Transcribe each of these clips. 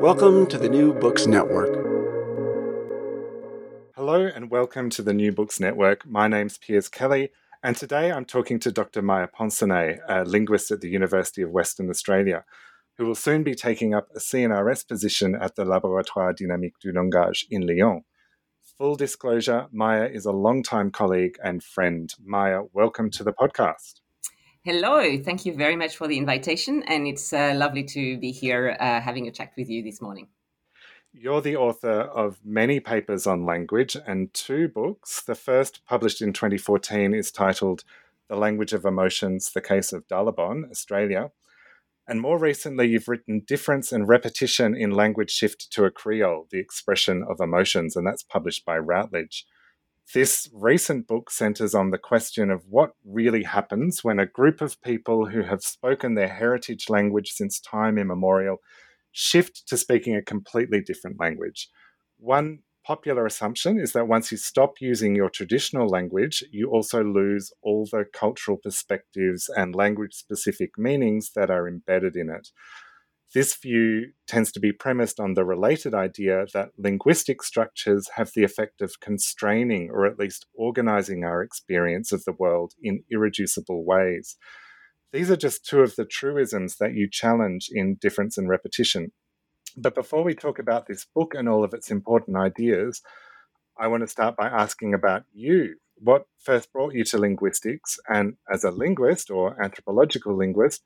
Welcome to the New Books Network. Hello and welcome to the New Books Network. My name's Piers Kelly, and today I'm talking to Dr. Maya Ponsonnet, a linguist at the University of Western Australia, who will soon be taking up a CNRS position at the Laboratoire Dynamique du Langage in Lyon. Full disclosure, Maya is a longtime colleague and friend. Maya, welcome to the podcast. Hello, thank you very much for the invitation, and it's uh, lovely to be here uh, having a chat with you this morning. You're the author of many papers on language and two books. The first, published in 2014, is titled The Language of Emotions The Case of Dalabon, Australia. And more recently, you've written Difference and Repetition in Language Shift to a Creole, the Expression of Emotions, and that's published by Routledge. This recent book centers on the question of what really happens when a group of people who have spoken their heritage language since time immemorial shift to speaking a completely different language. One popular assumption is that once you stop using your traditional language, you also lose all the cultural perspectives and language specific meanings that are embedded in it. This view tends to be premised on the related idea that linguistic structures have the effect of constraining or at least organizing our experience of the world in irreducible ways. These are just two of the truisms that you challenge in Difference and Repetition. But before we talk about this book and all of its important ideas, I want to start by asking about you. What first brought you to linguistics? And as a linguist or anthropological linguist,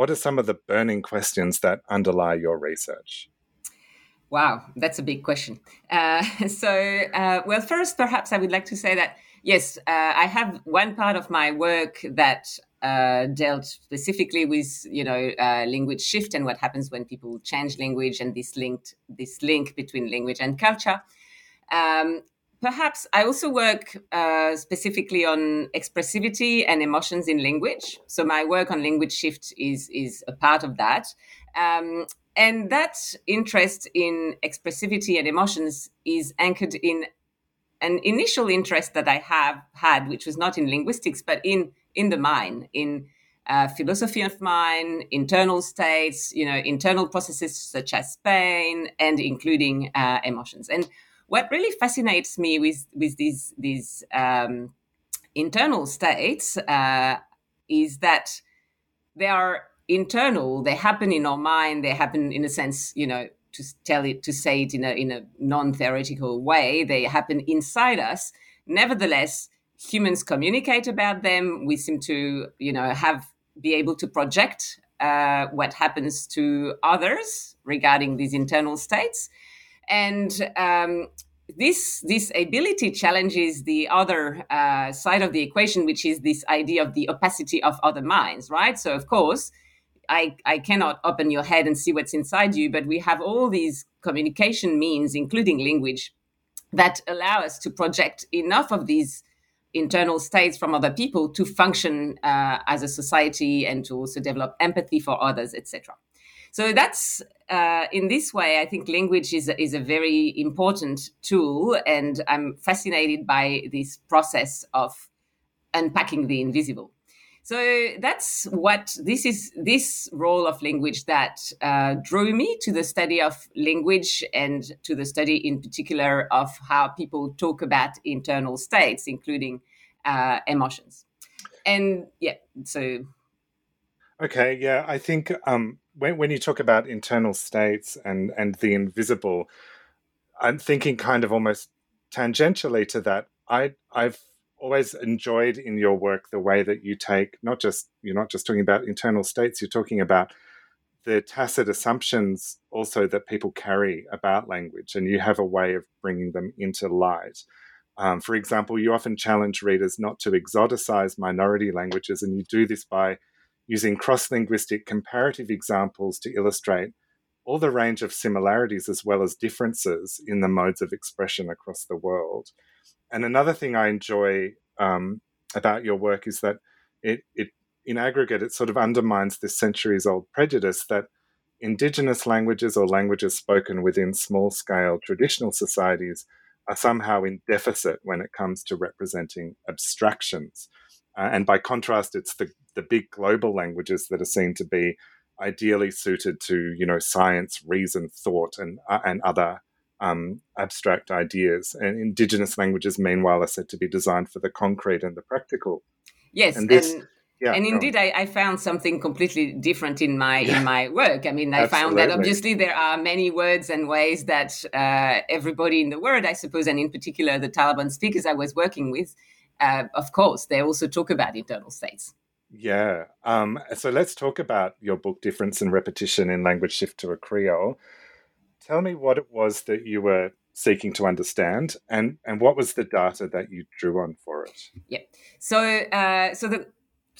what are some of the burning questions that underlie your research? Wow, that's a big question. Uh, so, uh, well, first, perhaps I would like to say that yes, uh, I have one part of my work that uh, dealt specifically with you know uh, language shift and what happens when people change language and this linked this link between language and culture. Um, perhaps I also work uh, specifically on expressivity and emotions in language. So my work on language shift is is a part of that. Um, and that interest in expressivity and emotions is anchored in an initial interest that I have had, which was not in linguistics, but in in the mind, in uh, philosophy of mind, internal states, you know, internal processes such as pain, and including uh, emotions. And what really fascinates me with with these these um, internal states uh, is that they are internal. They happen in our mind. They happen in a sense, you know, to tell it to say it in a in a non theoretical way. They happen inside us. Nevertheless, humans communicate about them. We seem to, you know, have be able to project uh, what happens to others regarding these internal states and um, this this ability challenges the other uh, side of the equation, which is this idea of the opacity of other minds, right? So of course, I I cannot open your head and see what's inside you, but we have all these communication means, including language, that allow us to project enough of these internal states from other people to function uh, as a society and to also develop empathy for others, etc. So that's uh, in this way, I think language is is a very important tool, and I'm fascinated by this process of unpacking the invisible. So that's what this is. This role of language that uh, drew me to the study of language and to the study, in particular, of how people talk about internal states, including uh, emotions. And yeah, so Okay, yeah, I think um, when when you talk about internal states and and the invisible, I'm thinking kind of almost tangentially to that. I I've always enjoyed in your work the way that you take not just you're not just talking about internal states, you're talking about the tacit assumptions also that people carry about language, and you have a way of bringing them into light. Um, for example, you often challenge readers not to exoticize minority languages, and you do this by using cross linguistic comparative examples to illustrate all the range of similarities as well as differences in the modes of expression across the world. And another thing I enjoy um, about your work is that it, it, in aggregate, it sort of undermines this centuries old prejudice that indigenous languages or languages spoken within small scale traditional societies are somehow in deficit when it comes to representing abstractions. Uh, and by contrast, it's the, the big global languages that are seen to be ideally suited to, you know, science, reason, thought, and, uh, and other um, abstract ideas. And indigenous languages, meanwhile, are said to be designed for the concrete and the practical. Yes, and, this, and, yeah, and indeed, I, I, found something completely different in my yeah. in my work. I mean, I Absolutely. found that obviously there are many words and ways that uh, everybody in the world, I suppose, and in particular the Dalabon speakers I was working with, uh, of course, they also talk about internal states. Yeah. Um, so let's talk about your book, Difference and Repetition in Language Shift to a Creole. Tell me what it was that you were seeking to understand and, and what was the data that you drew on for it? Yeah. So, uh, so the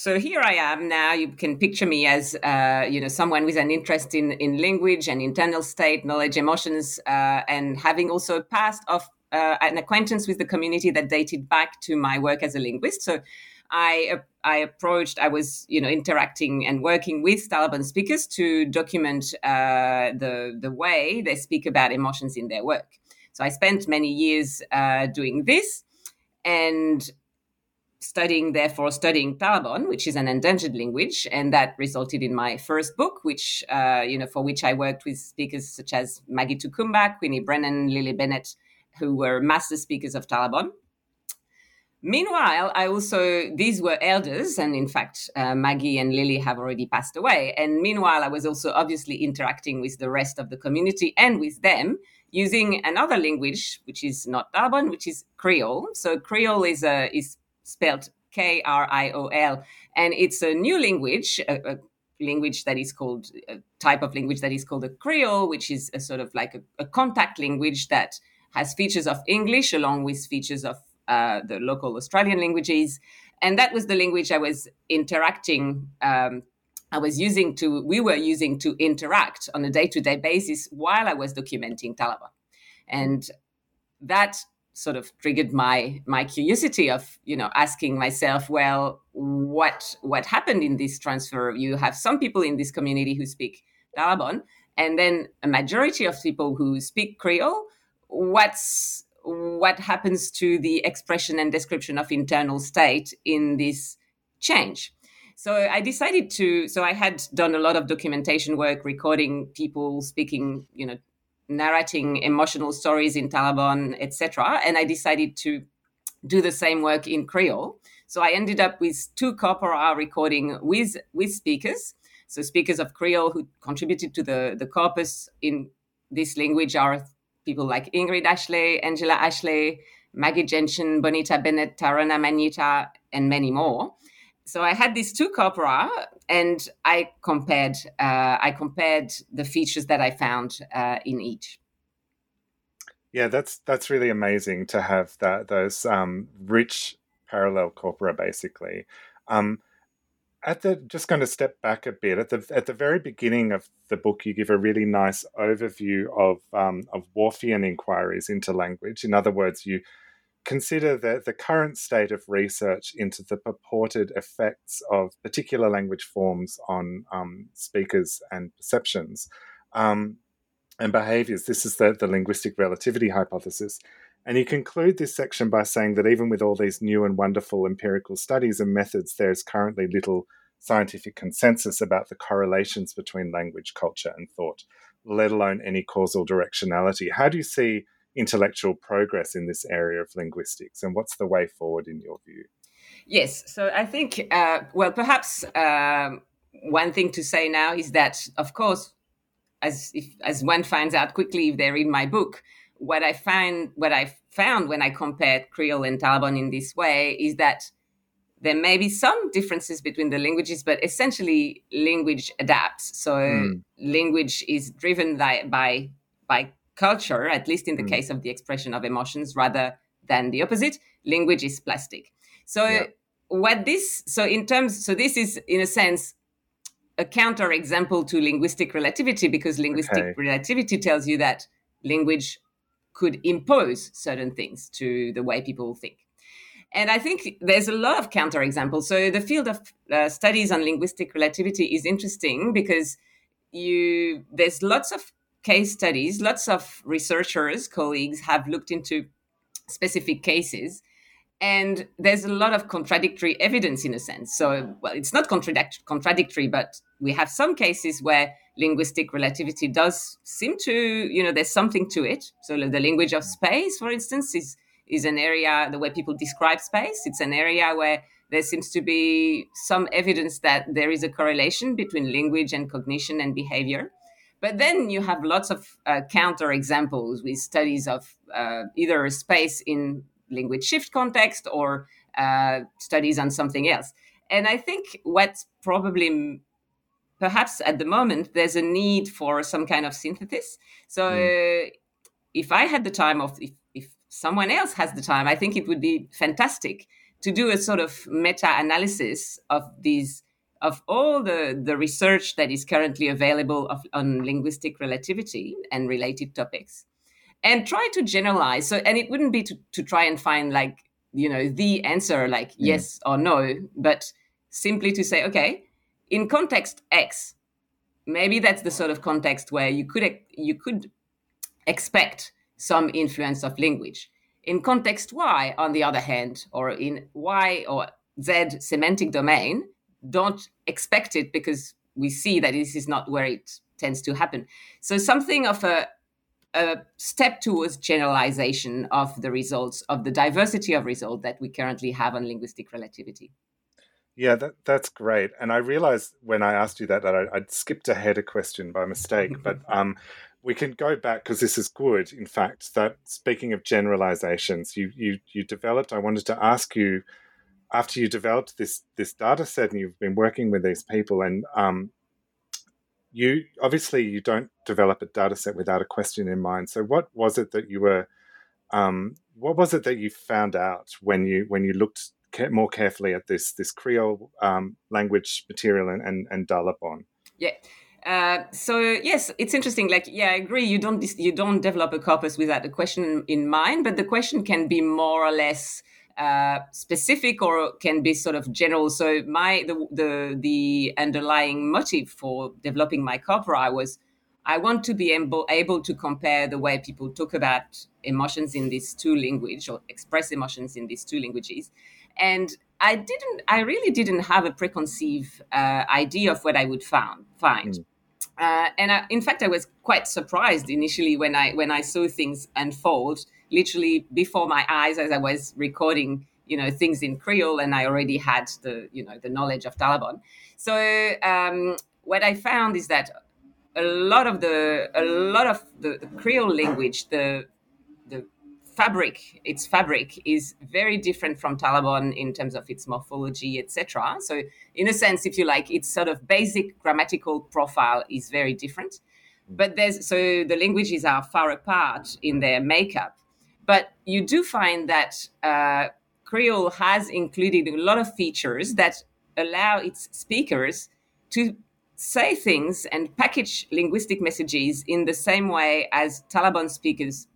so here I am now. You can picture me as uh, you know someone with an interest in in language and internal state, knowledge, emotions, uh, and having also a past of uh, an acquaintance with the community that dated back to my work as a linguist. So I I approached, I was you know interacting and working with Dalabon speakers to document uh, the the way they speak about emotions in their work. So I spent many years uh, doing this and studying therefore studying Dalabon, which is an endangered language, and that resulted in my first book, which uh, you know for which I worked with speakers such as Maggie Tukumba, Queenie Brennan, Lily Bennett, who were master speakers of Dalabon. Meanwhile, I also, these were elders, and in fact, uh, Maggie and Lily have already passed away. And meanwhile, I was also obviously interacting with the rest of the community and with them using another language, which is not Dalabon, which is Kriol. So Kriol is, a, is spelled K R I O L, and it's a new language, a, a, language that is called, a type of language that is called a Creole, which is a sort of like a, a contact language that has features of English along with features of uh, the local Australian languages. And that was the language I was interacting. Um, I was using to, we were using to interact on a day to day basis while I was documenting Dalabon. And that sort of triggered my my curiosity of you know asking myself well what what happened in this transfer you have some people in this community who speak Dalabon and then a majority of people who speak Creole what's what happens to the expression and description of internal state in this change. So i decided to so i had done a lot of documentation work recording people speaking you know narrating emotional stories in Dalabon etc and i decided to do the same work in creole. So i ended up with two corpora recording with with speakers. So speakers of creole who contributed to the the corpus in this language are people like Ingrid Ashley, Angela Ashley, Maggie Gentian, Bonita Bennett, Tarana Manita, and many more. So I had these two corpora, and I compared. Uh, I compared the features that I found uh, in each. Yeah, that's that's really amazing to have that those um, rich parallel corpora, basically. Um, at the just going to step back a bit at the at the very beginning of the book you give a really nice overview of um, of Whorfian inquiries into language in other words you consider the, the current state of research into the purported effects of particular language forms on um, speakers and perceptions um, and behaviors. This is the, the linguistic relativity hypothesis. And you conclude this section by saying that even with all these new and wonderful empirical studies and methods, there is currently little scientific consensus about the correlations between language, culture, and thought, let alone any causal directionality. How do you see intellectual progress in this area of linguistics, and what's the way forward in your view? Yes, so I think, uh, well, perhaps um, one thing to say now is that, of course, as if, as one finds out quickly if they read my book, what I find, what I found when I compared Creole and Dalabon in this way is that there may be some differences between the languages, but essentially language adapts. So mm. language is driven by, by by culture, at least in the mm. case of the expression of emotions, rather than the opposite. Language is plastic. So yeah. what this so in terms so this is in a sense a counterexample to linguistic relativity because linguistic okay. relativity tells you that language could impose certain things to the way people think. And I think there's a lot of counterexamples. So the field of uh, studies on linguistic relativity is interesting because you there's lots of case studies, lots of researchers, colleagues have looked into specific cases and there's a lot of contradictory evidence in a sense. So, well, it's not contradict- contradictory, but we have some cases where linguistic relativity does seem to, you know, there's something to it. So, the language of space, for instance, is is an area the way people describe space. It's an area where there seems to be some evidence that there is a correlation between language and cognition and behavior. But then you have lots of uh, counter examples with studies of uh, either space in language shift context or uh, studies on something else. And I think what's probably perhaps at the moment there's a need for some kind of synthesis. So mm. if I had the time of if, if someone else has the time, I think it would be fantastic to do a sort of meta analysis of these of all the, the research that is currently available of, on linguistic relativity and related topics and try to generalize. So, and it wouldn't be to, to try and find like, you know, the answer like mm. yes or no, but simply to say, okay, in context X, maybe that's the sort of context where you could you could expect some influence of language. In context Y, on the other hand, or in Y or Z semantic domain, don't expect it because we see that this is not where it tends to happen. So something of a a step towards generalization of the results of the diversity of results that we currently have on linguistic relativity. Yeah, that, that's great. And I realized when I asked you that that I, would skipped ahead a question by mistake, but um, we can go back because this is good. In fact, that speaking of generalizations, you you you developed. I wanted to ask you after you developed this this data set and you've been working with these people and um, you obviously you don't develop a data set without a question in mind. So what was it that you were um, what was it that you found out when you when you looked more carefully at this this Creole um, language material and and, and Dalabon? Yeah. Uh, so yes, it's interesting. Like, yeah, I agree. You don't you don't develop a corpus without a question in mind, but the question can be more or less uh, specific or can be sort of general. So my the, the the underlying motive for developing my corpora was I want to be able able to compare the way people talk about emotions in these two languages or express emotions in these two languages, and I didn't I really didn't have a preconceived uh, idea of what I would found find. Mm. Uh, and I, in fact, I was quite surprised initially when I when I saw things unfold literally before my eyes as I was recording, you know, things in Creole, and I already had the, you know, the knowledge of Dalabon. So um, what I found is that a lot of the a lot of the, the Creole language, the the fabric, its fabric is very different from Dalabon in terms of its morphology, etc. So, in a sense, if you like, its sort of basic grammatical profile is very different. But there's so the languages are far apart in their makeup. But you do find that uh, Creole has included a lot of features that allow its speakers to say things and package linguistic messages in the same way as Dalabon speakers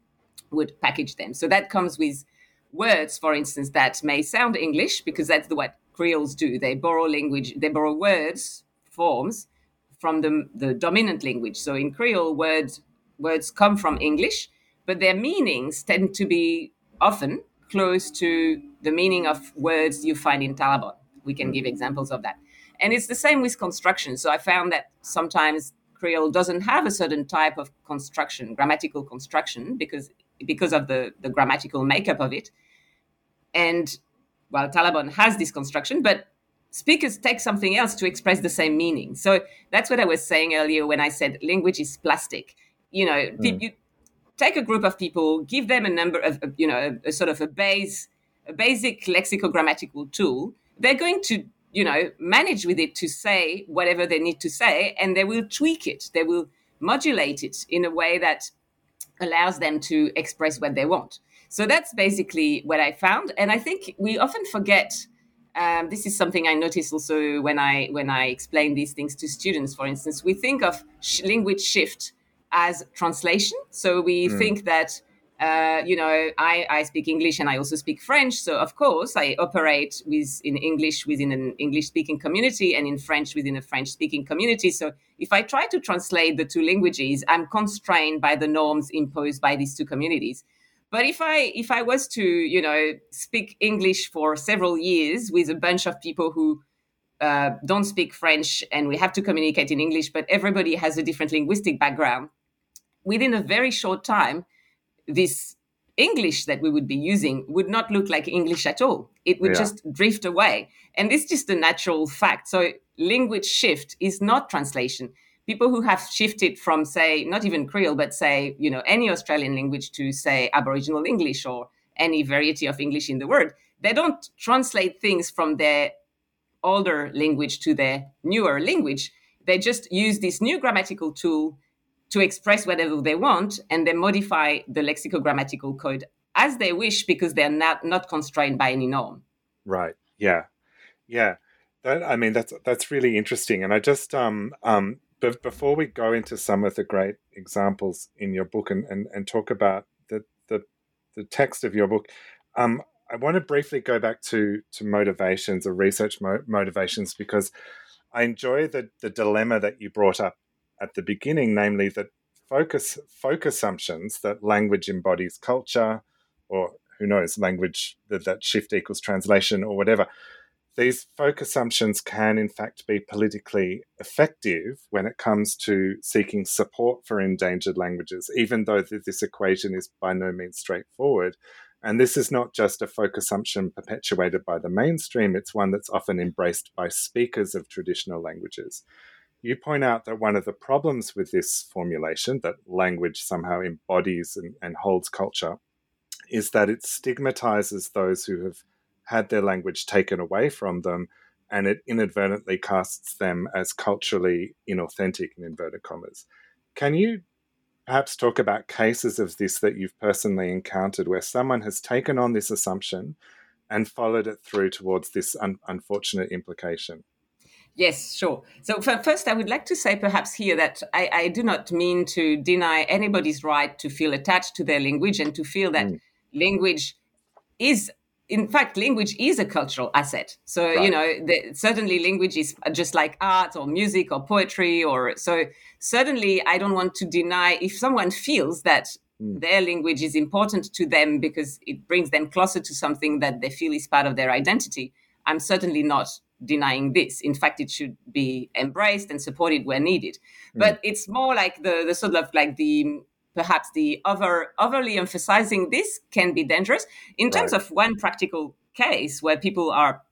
would package them. So that comes with words, for instance, that may sound English because that's what Creoles do. They borrow language, they borrow words, forms from the, the dominant language. So in Creole, words words come from English, but their meanings tend to be often close to the meaning of words you find in Dalabon. We can give examples of that. And it's the same with construction. So I found that sometimes Creole doesn't have a certain type of construction, grammatical construction, because because of the, the grammatical makeup of it. And well, Dalabon has this construction, but speakers take something else to express the same meaning. So that's what I was saying earlier when I said language is plastic. You know, mm. you take a group of people, give them a number of, you know, a, a sort of a base, a basic lexicogrammatical tool. They're going to you know, manage with it to say whatever they need to say, and they will tweak it. They will modulate it in a way that allows them to express what they want. So that's basically what I found, and I think we often forget. Um, this is something I notice also when I when I explain these things to students. For instance, we think of sh- language shift as translation. So we mm. think that uh, you know, I, I speak English and I also speak French. So of course, I operate with in English within an English-speaking community and in French within a French-speaking community. So if I try to translate the two languages, I'm constrained by the norms imposed by these two communities. But if I if I was to you know speak English for several years with a bunch of people who uh, don't speak French and we have to communicate in English, but everybody has a different linguistic background, within a very short time this English that we would be using would not look like English at all. It would yeah. just drift away. And this is just a natural fact. So language shift is not translation. People who have shifted from, say, not even Creole, but say, you know, any Australian language to, say, Aboriginal English or any variety of English in the world, they don't translate things from their older language to their newer language. They just use this new grammatical tool to express whatever they want and then modify the lexical grammatical code as they wish because they're not, not constrained by any norm. Right. Yeah. Yeah. That, I mean, that's that's really interesting. And I just um um but before we go into some of the great examples in your book and, and, and talk about the, the the text of your book, um, I want to briefly go back to to motivations or research mo- motivations because I enjoy the the dilemma that you brought up at the beginning, namely that focus folk assumptions that language embodies culture, or who knows, language that, that shift equals translation or whatever. These folk assumptions can, in fact, be politically effective when it comes to seeking support for endangered languages, even though this equation is by no means straightforward. And this is not just a folk assumption perpetuated by the mainstream, it's one that's often embraced by speakers of traditional languages. You point out that one of the problems with this formulation, that language somehow embodies and, and holds culture, is that it stigmatizes those who have had their language taken away from them and it inadvertently casts them as culturally inauthentic in inverted commas. Can you perhaps talk about cases of this that you've personally encountered where someone has taken on this assumption and followed it through towards this un- unfortunate implication? Yes, sure. So first, I would like to say perhaps here that I, I, do not mean to deny anybody's right to feel attached to their language and to feel that mm. language is, in fact, language is a cultural asset. So right. you know, the, certainly language is just like art or music or poetry, or so. Certainly, I don't want to deny if someone feels that mm. their language is important to them because it brings them closer to something that they feel is part of their identity. I'm certainly not denying this. In fact, it should be embraced and supported where needed. Mm. But it's more like the, the sort of like the perhaps the over overly emphasizing this can be dangerous in terms right. of one practical case where people are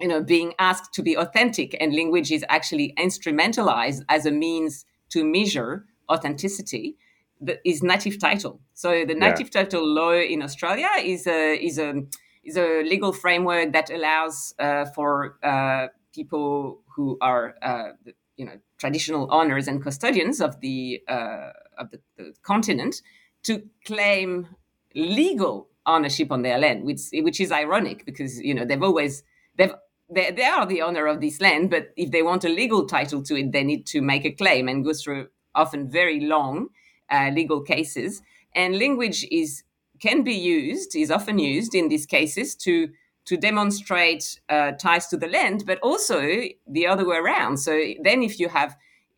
you know being asked to be authentic and language is actually instrumentalized as a means to measure authenticity the, is native title so the native yeah. title law in australia is a is a is a legal framework that allows uh, for uh, people who are uh, you know traditional owners and custodians of the uh, of the, the, continent to claim legal ownership on their land, which which is ironic because you know they've always they've they, they are the owner of this land, but if they want a legal title to it, they need to make a claim and go through often very long uh, legal cases. And language is can be used, is often used in these cases to to demonstrate uh, ties to the land, but also the other way around. So then, if you have,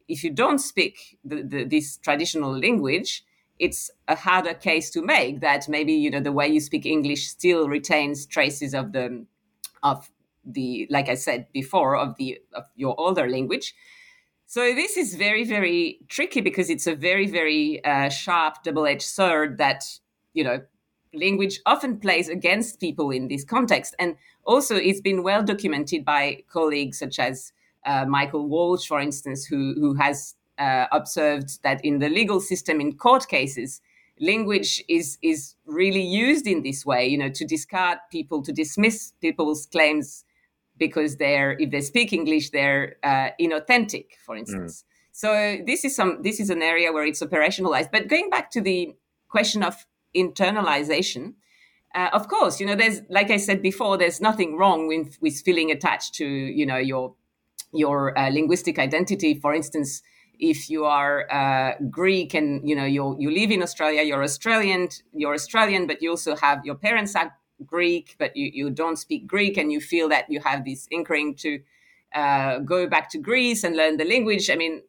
if you don't speak the, the, this traditional language, it's a harder case to make. That maybe you know the way you speak English still retains traces of the of the like I said before of the of your older language. So this is very very tricky because it's a very very uh, sharp double edged sword that you know language often plays against people in this context. And also, it's been well documented by colleagues such as uh, Michael Walsh, for instance, who, who has uh, observed that in the legal system, in court cases, language is, is really used in this way, you know, to discard people, to dismiss people's claims because they're, if they speak English, they're uh, inauthentic, for instance. Mm. So this is some this is an area where it's operationalized. But going back to the question of internalization. Uh, of course, you know, there's like I said before, there's nothing wrong with with feeling attached to you know your your uh, linguistic identity. For instance, if you are uh, Greek and you know you you live in Australia, you're Australian, you're Australian, but you also have your parents are Greek, but you, you don't speak Greek, and you feel that you have this inkering to uh, go back to Greece and learn the language. I mean,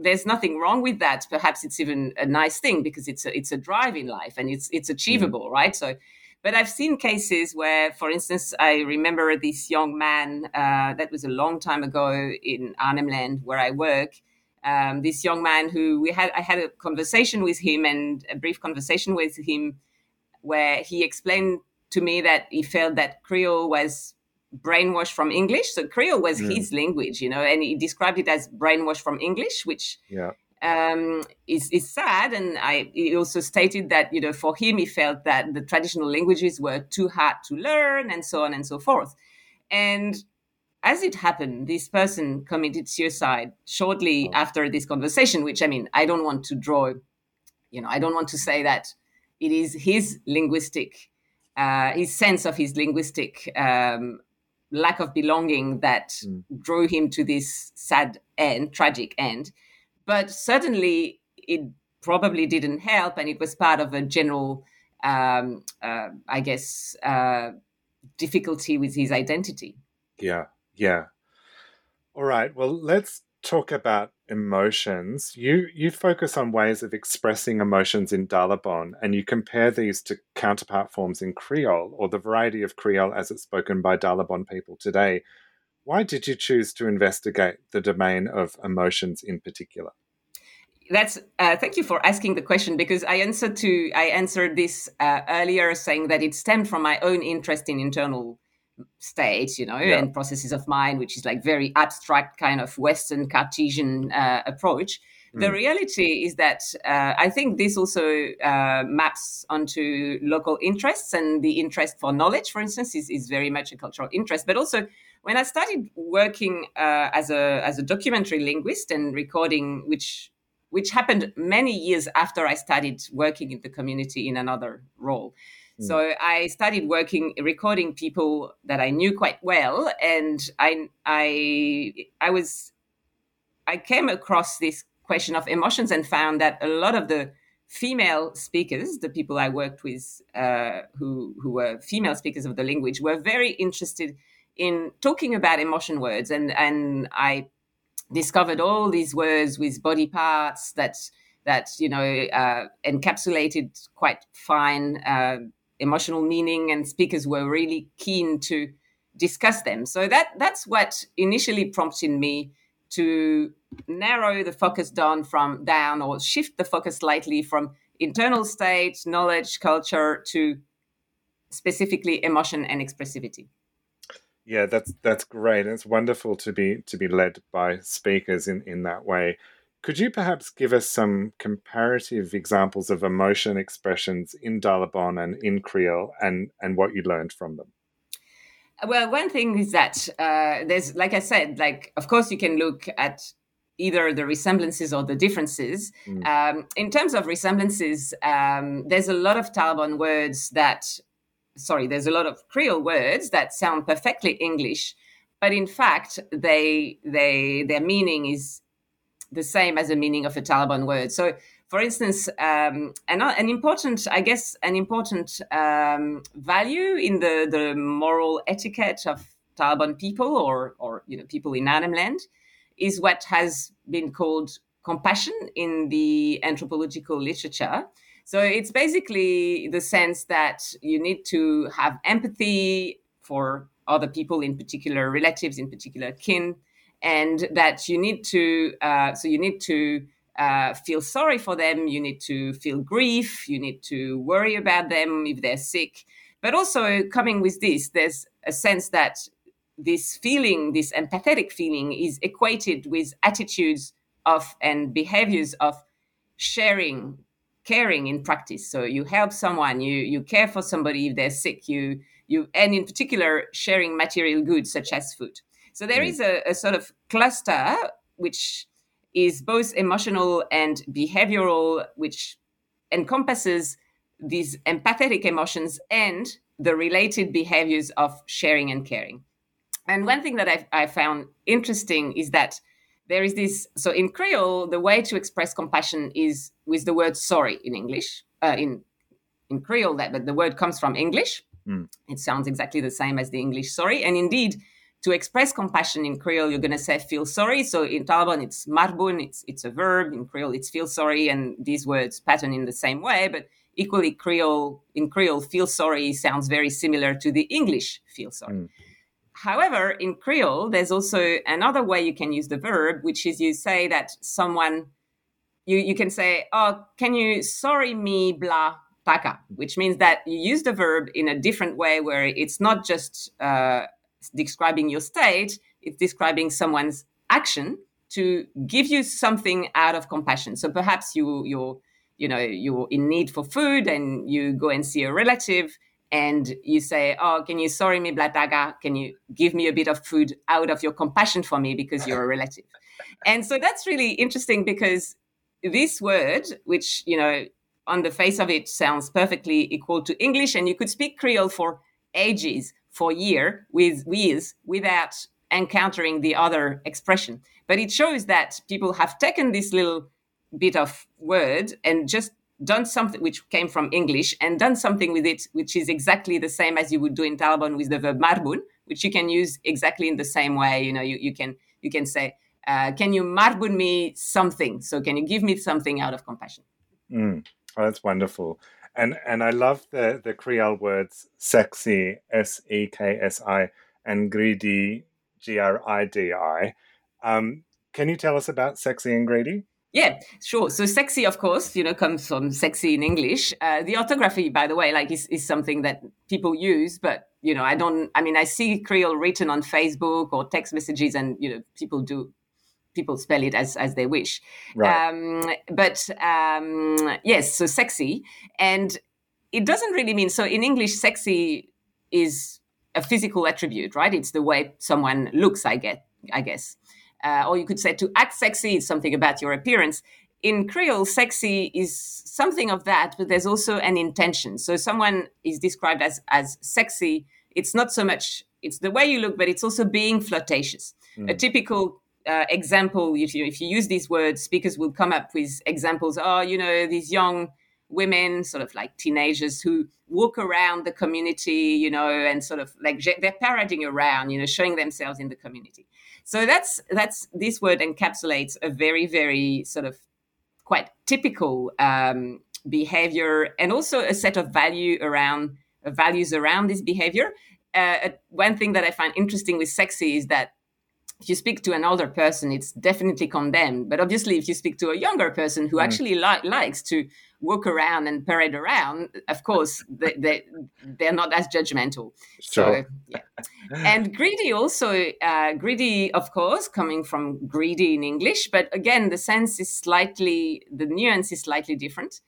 there's nothing wrong with that. Perhaps it's even a nice thing because it's a, it's a drive in life and it's it's achievable, mm. right? So, but I've seen cases where, for instance, I remember this young man uh, that was a long time ago in Arnhem Land where I work. Um, this young man who we had I had a conversation with him and a brief conversation with him where he explained to me that he felt that Creole was brainwashed from English. So Creole was mm. his language, you know, and he described it as brainwashed from English, which yeah. um, is, is sad. And I, he also stated that, you know, for him, he felt that the traditional languages were too hard to learn and so on and so forth. And as it happened, this person committed suicide shortly oh. after this conversation, which I mean, I don't want to draw, you know, I don't want to say that it is his linguistic, uh, his sense of his linguistic um, lack of belonging that mm. drew him to this sad end, tragic end. But certainly, it probably didn't help, and it was part of a general, um, uh, I guess, uh, difficulty with his identity. Yeah, yeah. All right. Well, let's talk about emotions, you you focus on ways of expressing emotions in Dalabon, and you compare these to counterpart forms in Creole or the variety of Creole as it's spoken by Dalabon people today. Why did you choose to investigate the domain of emotions in particular? That's uh, thank you for asking the question because I answered to I answered this uh, earlier saying that it stemmed from my own interest in internal states, you know, yeah. and processes of mind, which is like very abstract kind of Western Cartesian uh, approach. Mm. The reality is that uh, I think this also uh, maps onto local interests, and the interest for knowledge, for instance, is, is very much a cultural interest. But also, when I started working uh, as a as a documentary linguist and recording, which which happened many years after I started working in the community in another role. So hmm. I started working, recording people that I knew quite well, and I, I, I was, I came across this question of emotions and found that a lot of the female speakers, the people I worked with, uh, who who were female speakers of the language, were very interested in talking about emotion words, and and I discovered all these words with body parts that that you know uh, encapsulated quite fine uh, emotional meaning, and speakers were really keen to discuss them. So that that's what initially prompted me to narrow the focus down from down or shift the focus slightly from internal state, knowledge, culture to specifically emotion and expressivity. Yeah, that's that's great. It's wonderful to be to be led by speakers in, in that way. Could you perhaps give us some comparative examples of emotion expressions in Dalabon and in Creole and, and what you learned from them? Well, one thing is that uh, there's, like I said, like, of course, you can look at either the resemblances or the differences. Mm. Um, in terms of resemblances, um, there's a lot of Dalabon words that, sorry, there's a lot of Creole words that sound perfectly English, but in fact, they, they, their meaning is the same as the meaning of a Dalabon word. So, for instance, um, an, an, important, I guess, an important um, value in the, the moral etiquette of Dalabon people or, or you know, people in Arnhem Land is what has been called compassion in the anthropological literature. So it's basically the sense that you need to have empathy for other people, in particular relatives, in particular kin, and that you need to, uh, so you need to uh, feel sorry for them. You need to feel grief. You need to worry about them if they're sick. But also, coming with this, there's a sense that this feeling, this empathetic feeling, is equated with attitudes of and behaviors of sharing, caring in practice. So you help someone, you you care for somebody if they're sick, you you and in particular sharing material goods such as food. So there mm. is a, a sort of cluster which is both emotional and behavioral, which encompasses these empathetic emotions and the related behaviors of sharing and caring. And one thing that I've, I found interesting is that there is this. So in Creole, the way to express compassion is with the word sorry in English. Uh, in in Creole, that but the word comes from English. Mm. It sounds exactly the same as the English sorry, and indeed, to express compassion in Creole, you're going to say feel sorry. So in Dalabon, it's marbun, it's, it's a verb. In Creole, it's feel sorry. And these words pattern in the same way. But equally, Creole in Creole, feel sorry sounds very similar to the English feel sorry. Mm. However, in Creole, there's also another way you can use the verb, which is you say that someone, you, you can say, oh, can you sorry me blah taka, which means that you use the verb in a different way where it's not just uh, describing your state, it's describing someone's action to give you something out of compassion. So perhaps you you're you know you're in need for food and you go and see a relative and you say, "Oh, can you sorry me blataga? Can you give me a bit of food out of your compassion for me because you're a relative?" and so that's really interesting because this word, which you know on the face of it sounds perfectly equal to English, and you could speak Creole for ages, for year with with without encountering the other expression. But it shows that people have taken this little bit of word and just done something which came from English and done something with it which is exactly the same as you would do in Dalabon with the verb marbun, which you can use exactly in the same way. You know, you, you can you can say, uh, "Can you marbun me something?" So, can you give me something out of compassion? Mm. Oh, that's wonderful and and I love the the Creole words sexy S E K S I and greedy G R I D I. Um, can you tell us about sexy and greedy? Yeah, sure. So sexy, of course, you know, comes from sexy in English. Uh, the orthography, by the way, like is, is something that people use, but you know, I don't. I mean, I see Creole written on Facebook or text messages, and you know, people do people spell it as as they wish. Right. Um, but um, yes, so sexy, and it doesn't really mean so. In English, sexy is a physical attribute, right? It's the way someone looks. I get, I guess, uh, or you could say to act sexy is something about your appearance. In Creole, sexy is something of that, but there's also an intention. So someone is described as as sexy. It's not so much it's the way you look, but it's also being flirtatious. Mm. A typical uh, example, if you if you use these words, speakers will come up with examples. Oh, you know, these young women, sort of like teenagers who walk around the community, you know, and sort of like they're parading around, you know, showing themselves in the community. So that's that's this word encapsulates a very very sort of quite typical um, behavior and also a set of value around uh, values around this behavior. Uh, one thing that I find interesting with sexy is that if you speak to an older person, it's definitely condemned. But obviously, if you speak to a younger person who mm. actually li- likes to walk around and parade around, of course, they, they, they're not as judgmental. Sure. So, yeah. and greedy also, uh, greedy, of course, coming from greedy in English. But again, the sense is slightly, the nuance is slightly different.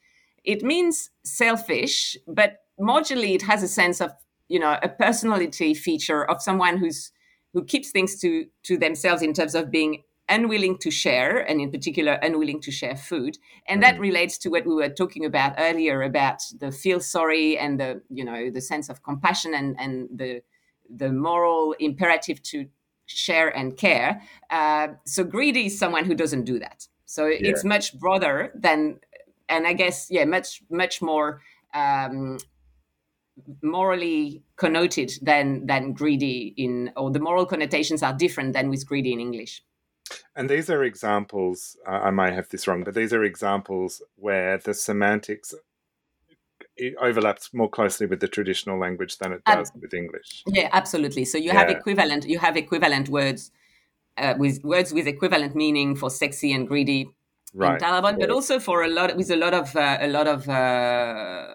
It means selfish, but modally, it has a sense of, you know, a personality feature of someone who's who keeps things to to themselves in terms of being unwilling to share and in particular unwilling to share food and that mm. relates to what we were talking about earlier about the feel sorry and the you know the sense of compassion and and the the moral imperative to share and care uh, so greedy is someone who doesn't do that so yeah. it's much broader than and I guess yeah, much much more um, morally connoted than than greedy in, or the moral connotations are different than with greedy in English. And these are examples. Uh, I might have this wrong, but these are examples where the semantics overlaps more closely with the traditional language than it does with English. Yeah, absolutely. So you yeah. have equivalent. You have equivalent words uh, with words with equivalent meaning for sexy and greedy right. in Dalabon, but also for a lot with a lot of uh, a lot of uh,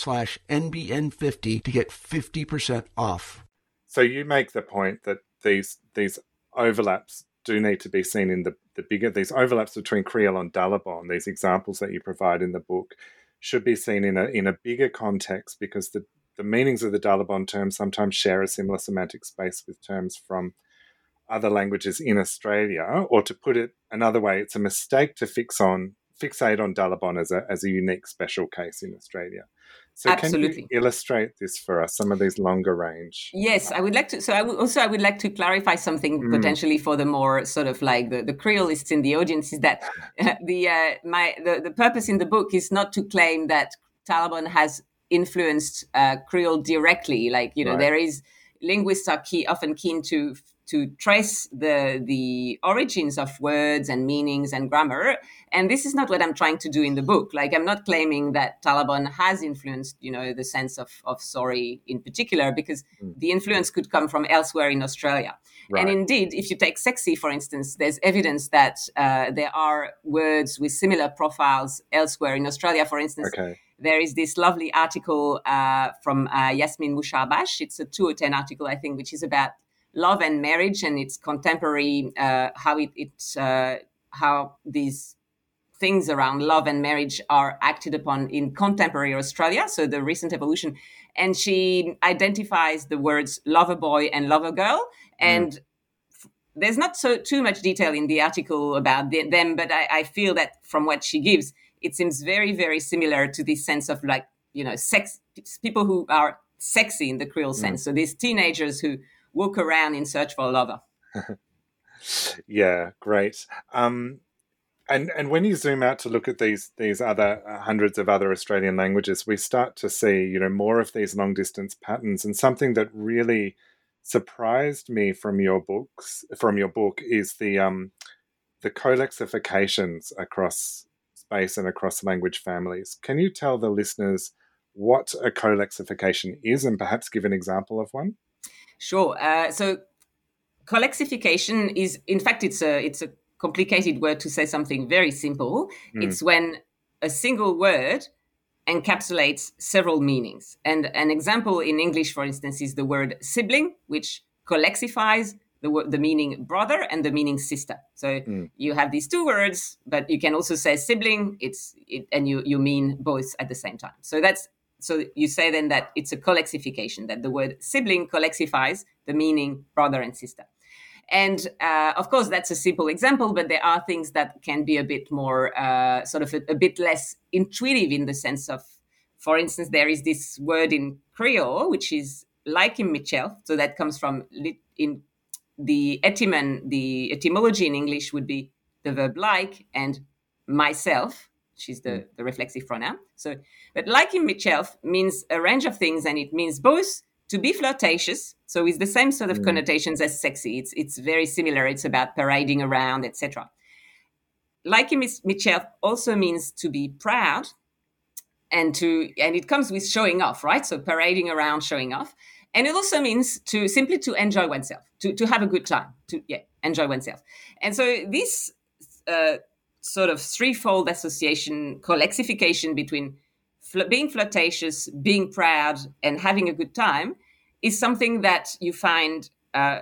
slash NBN50 to get 50% off. So you make the point that these these overlaps do need to be seen in the, the bigger these overlaps between Kriol and Dalabon, these examples that you provide in the book, should be seen in a in a bigger context because the, the meanings of the Dalabon terms sometimes share a similar semantic space with terms from other languages in Australia, or to put it another way, it's a mistake to fix on fixate on Dalabon as a as a unique special case in Australia. So Absolutely. can you illustrate this for us, some of these longer range? Yes, I would like to. So I also I would like to clarify something mm. potentially for the more sort of like the, the Creolists in the audience is that the uh, my the, the purpose in the book is not to claim that Dalabon has influenced uh, Kriol directly. Like you know, right. there is linguists are key, often keen to to trace the the origins of words and meanings and grammar and this is not what i'm trying to do in the book like i'm not claiming that Dalabon has influenced you know the sense of of sorry in particular because mm. the influence could come from elsewhere in australia right. and indeed if you take sexy for instance there's evidence that uh, there are words with similar profiles elsewhere in australia for instance okay there is this lovely article uh, from uh, Yasmin Musharbash. It's a 210 article, I think, which is about love and marriage and its contemporary uh, how it, it uh, how these things around love and marriage are acted upon in contemporary Australia. So the recent evolution, and she identifies the words lover boy and lover girl, and mm. there's not so too much detail in the article about the, them, but I, I feel that from what she gives, it seems very very similar to this sense of like you know sex people who are sexy in the Kriol mm. sense. So these teenagers who walk around in search for a lover. yeah, great. Um, and and when you zoom out to look at these these other uh, hundreds of other Australian languages, we start to see you know more of these long distance patterns. And something that really surprised me from your books from your book is the um, the colexifications across space and across language families. Can you tell the listeners what a colexification is, and perhaps give an example of one? Sure. Uh, so colexification is, in fact, it's a it's a complicated word to say something very simple. Mm. It's when a single word encapsulates several meanings. And an example in English, for instance, is the word sibling, which colexifies the, the meaning brother and the meaning sister. So mm. you have these two words, but you can also say sibling. It's it, and you you mean both at the same time. So that's so you say then that it's a colexification, that the word sibling colexifies the meaning brother and sister. And uh, of course, that's a simple example, but there are things that can be a bit more, uh, sort of a, a, bit less intuitive in the sense of, for instance, there is this word in Kriol, which is like in Mitchell. So that comes from in the etymon, the etymology in English would be the verb like and myself she's the, mm. the reflexive pronoun. So, but liking itself means a range of things, and it means both to be flirtatious. So it's the same sort of mm. connotations as sexy. It's it's very similar. It's about parading around, etc. like Mitchell also means to be proud and to and it comes with showing off, right? So parading around, showing off. And it also means to simply to enjoy oneself, to, to have a good time, to yeah, enjoy oneself. And so this uh, sort of threefold association, colexification between fl- being flirtatious, being proud, and having a good time is something that you find uh,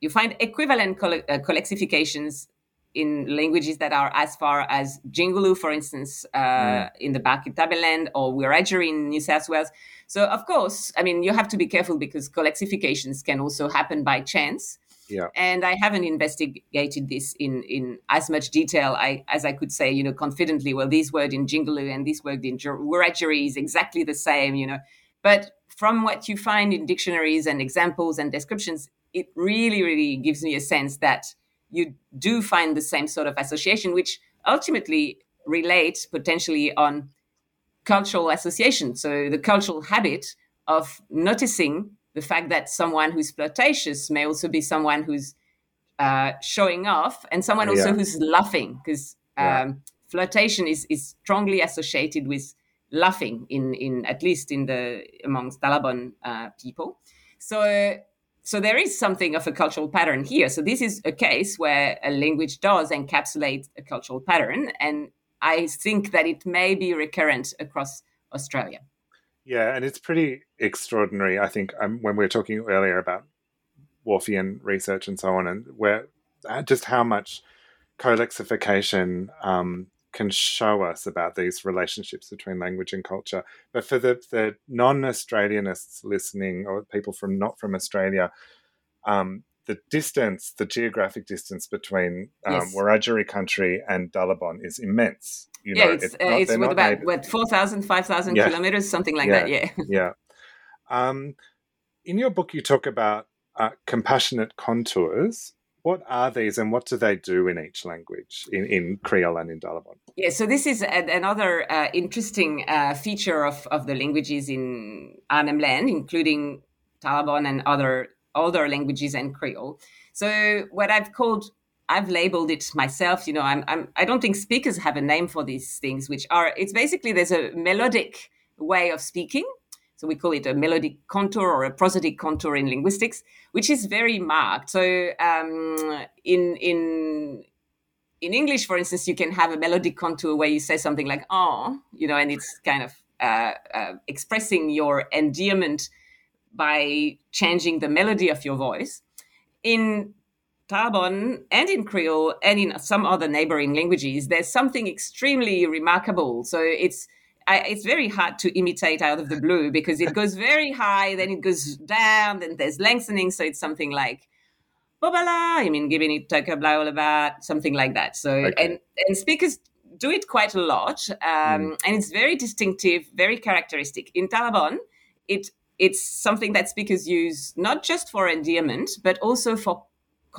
you find equivalent coll- uh, colexifications in languages that are as far as Jingulu, for instance, uh, mm. in the Barkly Tableland, or Wiradjuri in New South Wales. So, of course, I mean, you have to be careful because colexifications can also happen by chance. Yeah. And I haven't investigated this in, in as much detail I, as I could say, you know, confidently, well, this word in Jingulu and this word in Wiradjuri is exactly the same, you know. But from what you find in dictionaries and examples and descriptions, it really, really gives me a sense that you do find the same sort of association, which ultimately relates potentially on cultural association. So the cultural habit of noticing the fact that someone who's flirtatious may also be someone who's uh, showing off and someone also yeah. who's laughing because um, yeah. flirtation is, is strongly associated with laughing in, in at least in the amongst Dalabon uh, people. So so there is something of a cultural pattern here. So this is a case where a language does encapsulate a cultural pattern, and I think that it may be recurrent across Australia. Yeah, and it's pretty extraordinary. I think um, when we were talking earlier about Whorfian research and so on, and where uh, just how much colexification um, can show us about these relationships between language and culture. But for the, the non Australianists listening or people from not from Australia, um, the distance, the geographic distance between um, yes. Wiradjuri country and Dalabon is immense. You know, yeah, it's, it's, uh, not, it's what about what 4,000, 5,000 yeah. kilometers, something like yeah. that. Yeah. yeah. Um, in your book, you talk about uh, compassionate contours what are these and what do they do in each language, in, in Kriol and in Dalabon? Yeah, so this is a, another uh, interesting uh, feature of, of the languages in Arnhem Land, including Dalabon and other other languages and Kriol. So what I've called I've labeled it myself. You know, I'm, I'm I don't think speakers have a name for these things, which are it's basically there's a melodic way of speaking so we call it a melodic contour or a prosodic contour in linguistics, which is very marked. So um, in in in English, for instance, you can have a melodic contour where you say something like "oh," you know, and it's kind of uh, uh, expressing your endearment by changing the melody of your voice. In Dalabon and in Kriol and in some other neighboring languages, there's something extremely remarkable. So it's I, it's very hard to imitate out of the blue because it goes very high, then it goes down, then there's lengthening. So it's something like Bobala, I mean, giving it about something like that. So, okay. and, and speakers do it quite a lot. Um, mm. And it's very distinctive, very characteristic. In Dalabon, it it's something that speakers use not just for endearment, but also for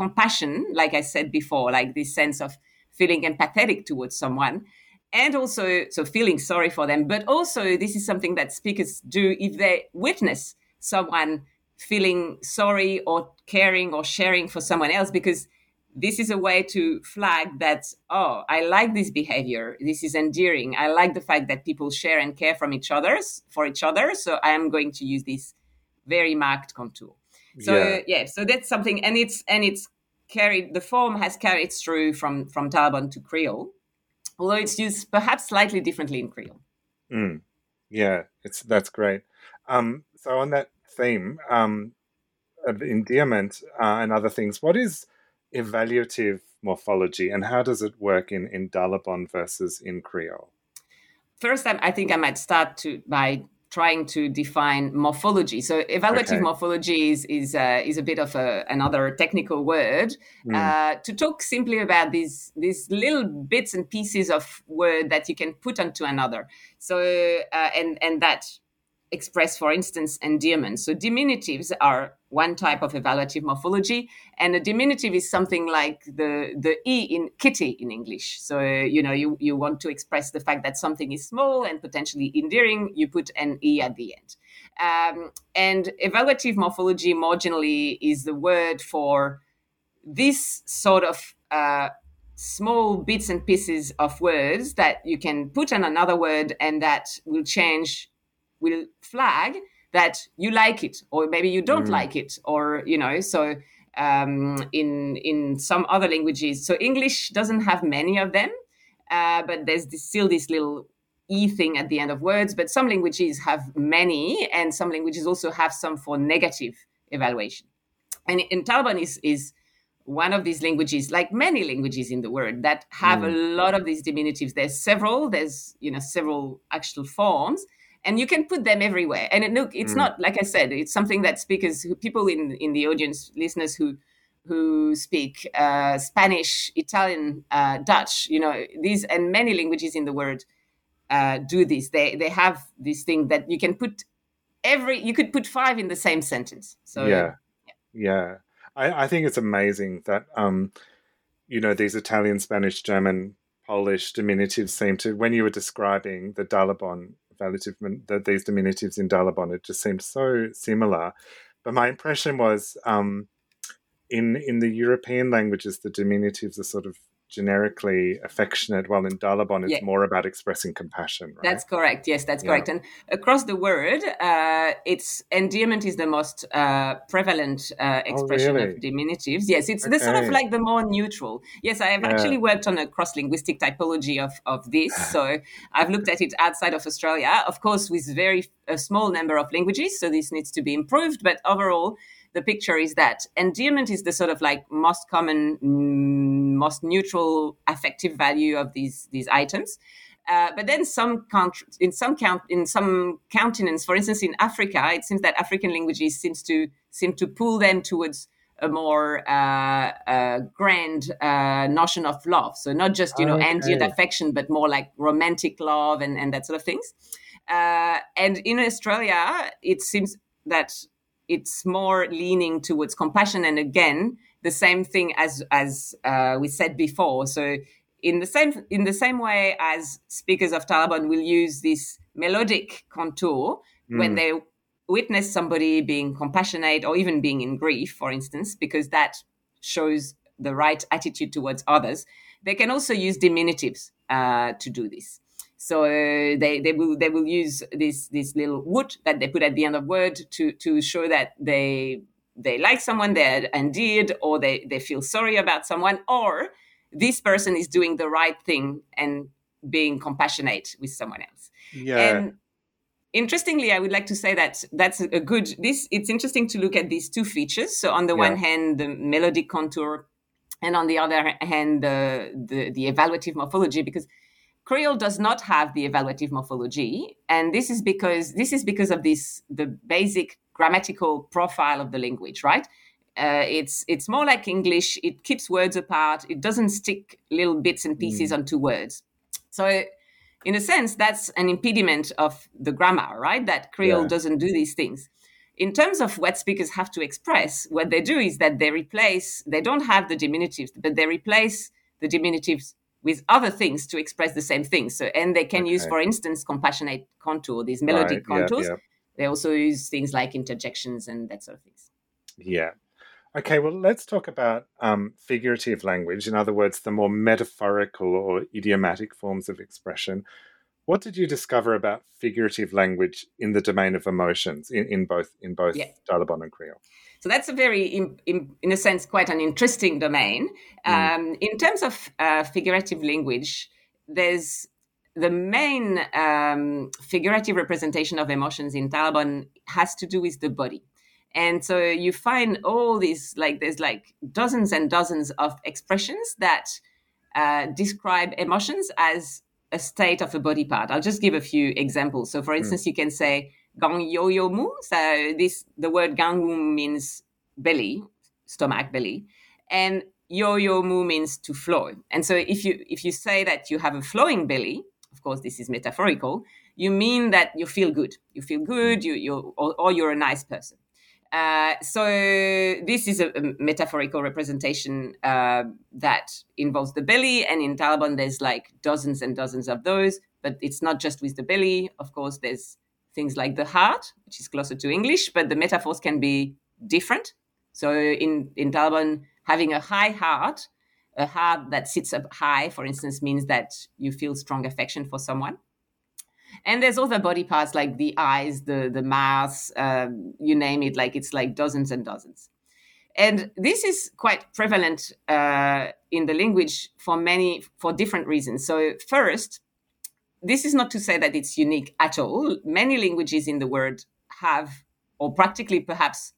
compassion, like I said before, like this sense of feeling empathetic towards someone and also so feeling sorry for them. But also this is something that speakers do if they witness someone feeling sorry or caring or sharing for someone else because this is a way to flag that oh i like this behavior. This is endearing. I like the fact that people share and care from each other's for each other. So i am going to use this very marked contour so yeah, yeah so that's something and it's and it's carried the form has carried through from from Dalabon to Kriol although it's used perhaps slightly differently in Kriol. Mm. Yeah, it's that's great. Um, so on that theme um, of endearment uh, and other things, what is evaluative morphology and how does it work in in Dalabon versus in Kriol? First, I think I might start to by trying to define morphology. So evaluative okay. morphology is is, uh, is a bit of a, another technical word mm. uh, to talk simply about these these little bits and pieces of word that you can put onto another. So uh, and and that express, for instance, endearment. So diminutives are one type of evaluative morphology, and a diminutive is something like the the e in kitty in English. So you know you you want to express the fact that something is small and potentially endearing, you put an e at the end. Um, and evaluative morphology more generally is the word for this sort of uh, small bits and pieces of words that you can put on another word and that will change, will flag that you like it or maybe you don't mm. like it or you know so um, in in some other languages so english doesn't have many of them uh, but there's this, still this little e thing at the end of words but some languages have many and some languages also have some for negative evaluation and in Dalabon is is one of these languages, like many languages in the world, that have mm. a lot of these diminutives. There's several. There's you know several actual forms, and you can put them everywhere. And it, look, it's mm. not like I said. It's something that speakers, people in in the audience, listeners who who speak uh, Spanish, Italian, uh, Dutch, you know, these and many languages in the world uh, do this. They they have this thing that you can put every. You could put five in the same sentence. So yeah, yeah. yeah. I, I think it's amazing that um, you know these Italian, Spanish, German, Polish diminutives seem to. When you were describing the Dalabon the, these diminutives in Dalabon, it just seemed so similar. But my impression was, um, in in the European languages, the diminutives are sort of generically affectionate, while in Dalabon it's yeah. more about expressing compassion. Right? That's correct. Yes, that's yeah. correct. And across the word, uh, it's endearment is the most uh, prevalent uh, oh, expression oh, really? of diminutives. Yes, it's okay. the sort of like the more neutral. Yes, I have yeah. actually worked on a cross linguistic typology of of this, so I've looked at it outside of Australia, of course, with very a small number of languages. So this needs to be improved, but overall the picture is that endearment is the sort of like most common, mm, most neutral affective value of these these items. Uh, but then some countries, in some count, in some continents, for instance, in Africa, it seems that African languages seems to seem to pull them towards a more uh, uh, grand uh, notion of love. So not just you know okay. endeared affection, but more like romantic love and, and that sort of things. Uh, and in Australia, it seems that it's more leaning towards compassion. And again the same thing as as uh, we said before. So in the same in the same way as speakers of Dalabon will use this melodic contour mm. when they witness somebody being compassionate or even being in grief for instance because that shows the right attitude towards others they can also use diminutives uh, to do this so uh, they, they will they will use this this little wood that they put at the end of word to to show that they they like someone, they're endeared, or they, they feel sorry about someone, or this person is doing the right thing and being compassionate with someone else. Yeah. And interestingly, I would like to say that that's a good this it's interesting to look at these two features. So on the yeah. one hand, the melodic contour, and on the other hand, the the, the evaluative morphology, because Kriol does not have the evaluative morphology, and this is because this is because of this the basic grammatical profile of the language, right? Uh, it's it's more like English. It keeps words apart. It doesn't stick little bits and pieces mm. onto words. So, in a sense, that's an impediment of the grammar, right? That Kriol yeah. doesn't do these things. In terms of what speakers have to express, what they do is that they replace. They don't have the diminutives, but they replace the diminutives with other things to express the same thing. So, and they can okay. use, for instance, compassionate contour, these melodic right. contours. Yeah, yeah. They also use things like interjections and that sort of things. Yeah. Okay, well, let's talk about um, figurative language. In other words, the more metaphorical or idiomatic forms of expression. What did you discover about figurative language in the domain of emotions in, in both in both yeah. Dalabon and Kriol? So that's a very, in, in, in a sense, quite an interesting domain. Mm. Um, in terms of uh, figurative language, there's the main um, figurative representation of emotions in Dalabon has to do with the body. And so you find all these, like, there's like dozens and dozens of expressions that uh, describe emotions as a state of a body part. I'll just give a few examples. So, for hmm. instance, mm. you can say, gang mu. So this the word gangu means belly, stomach, belly, and yo yo mu means to flow. And so if you if you say that you have a flowing belly, of course this is metaphorical, you mean that you feel good. You feel good. You you or, or you're a nice person. Uh, so this is a, a metaphorical representation uh, that involves the belly, and in Dalabon there's like dozens and dozens of those. But it's not just with the belly. Of course, there's things like the heart, which is closer to English, but the metaphors can be different. So in, in Dalabon, having a high heart a heart that sits up high, for instance, means that you feel strong affection for someone. And there's other body parts like the eyes, the the mouth, um, you name it. Like it's like dozens and dozens. And this is quite prevalent uh, in the language for many for different reasons. So first, this is not to say that it's unique at all. Many languages in the world have, or practically perhaps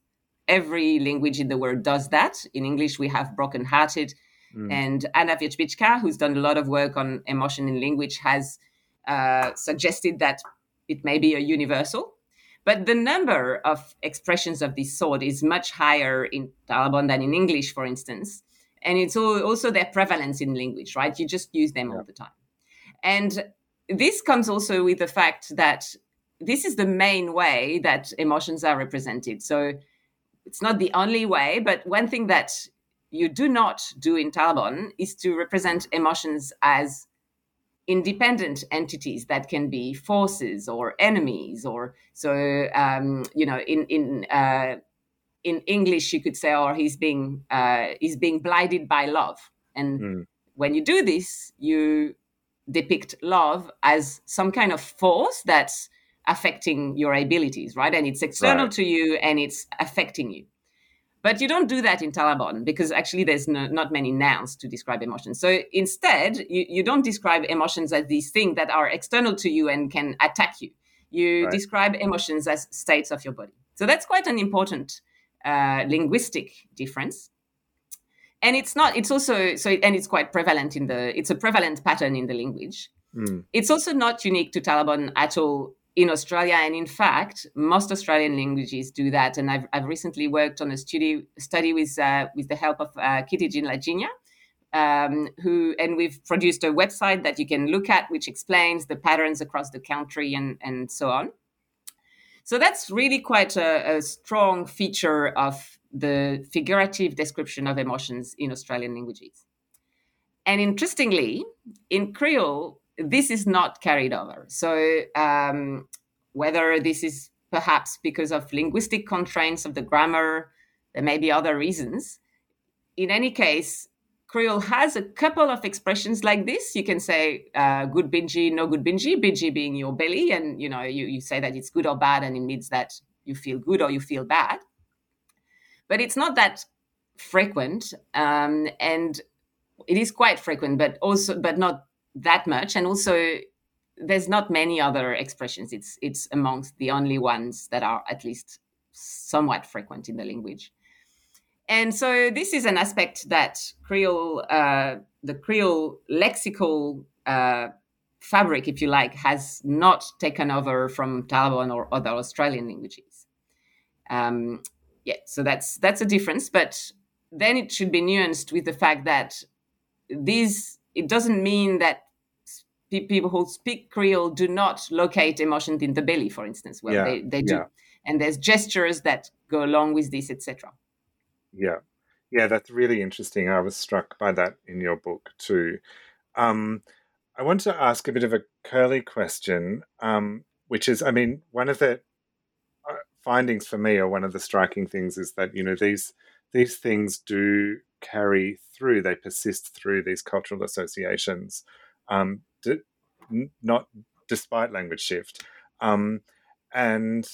every language in the world does that. In English, we have broken hearted. Mm. And Anna Wierzbicka, who's done a lot of work on emotion in language, has uh, suggested that it may be a universal. But the number of expressions of this sort is much higher in Dalabon than in English, for instance. And it's also their prevalence in language, right? You just use them yeah. all the time. And this comes also with the fact that this is the main way that emotions are represented. So it's not the only way, but one thing that you do not do in Dalabon is to represent emotions as independent entities that can be forces or enemies or so um, you know in in uh, in English you could say or oh, he's being uh, he's being blinded by love and mm. when you do this you depict love as some kind of force that's affecting your abilities right and it's external right. to you and it's affecting you but you don't do that in Dalabon because actually there's no, not many nouns to describe emotions. So instead, you, you don't describe emotions as these things that are external to you and can attack you. You right. describe emotions as states of your body. So that's quite an important uh, linguistic difference. And it's not, it's also, so, and it's quite prevalent in the, it's a prevalent pattern in the language. Mm. It's also not unique to Dalabon at all in Australia. And in fact, most Australian languages do that. And I've, I've recently worked on a study study with uh, with the help of uh, Kitty Jean Lajinia, um, who and we've produced a website that you can look at, which explains the patterns across the country and and so on. So that's really quite a, a strong feature of the figurative description of emotions in Australian languages. And interestingly, in Kriol, this is not carried over. So um, whether this is perhaps because of linguistic constraints of the grammar, there may be other reasons. In any case, Kriol has a couple of expressions like this. You can say uh, good binji, no good binji, binji being your belly, and you know you, you say that it's good or bad, and it means that you feel good or you feel bad. But it's not that frequent, um, and it is quite frequent, but also but not that much. And also there's not many other expressions. It's it's amongst the only ones that are at least somewhat frequent in the language. And so this is an aspect that Kriol uh, the Kriol lexical uh, fabric if you like has not taken over from Dalabon or other australian languages. Um, yeah so that's that's a difference but then it should be nuanced with the fact that these it doesn't mean that people who speak Kriol do not locate emotions in the belly, for instance. Well, yeah, they, they do. Yeah. And there's gestures that go along with this, etc. Yeah. Yeah, that's really interesting. I was struck by that in your book too. Um, I want to ask a bit of a curly question, um, which is, I mean, one of the findings for me, are one of the striking things, is that you know these these things do carry through, they persist through these cultural associations, um, d- not despite language shift. Um, and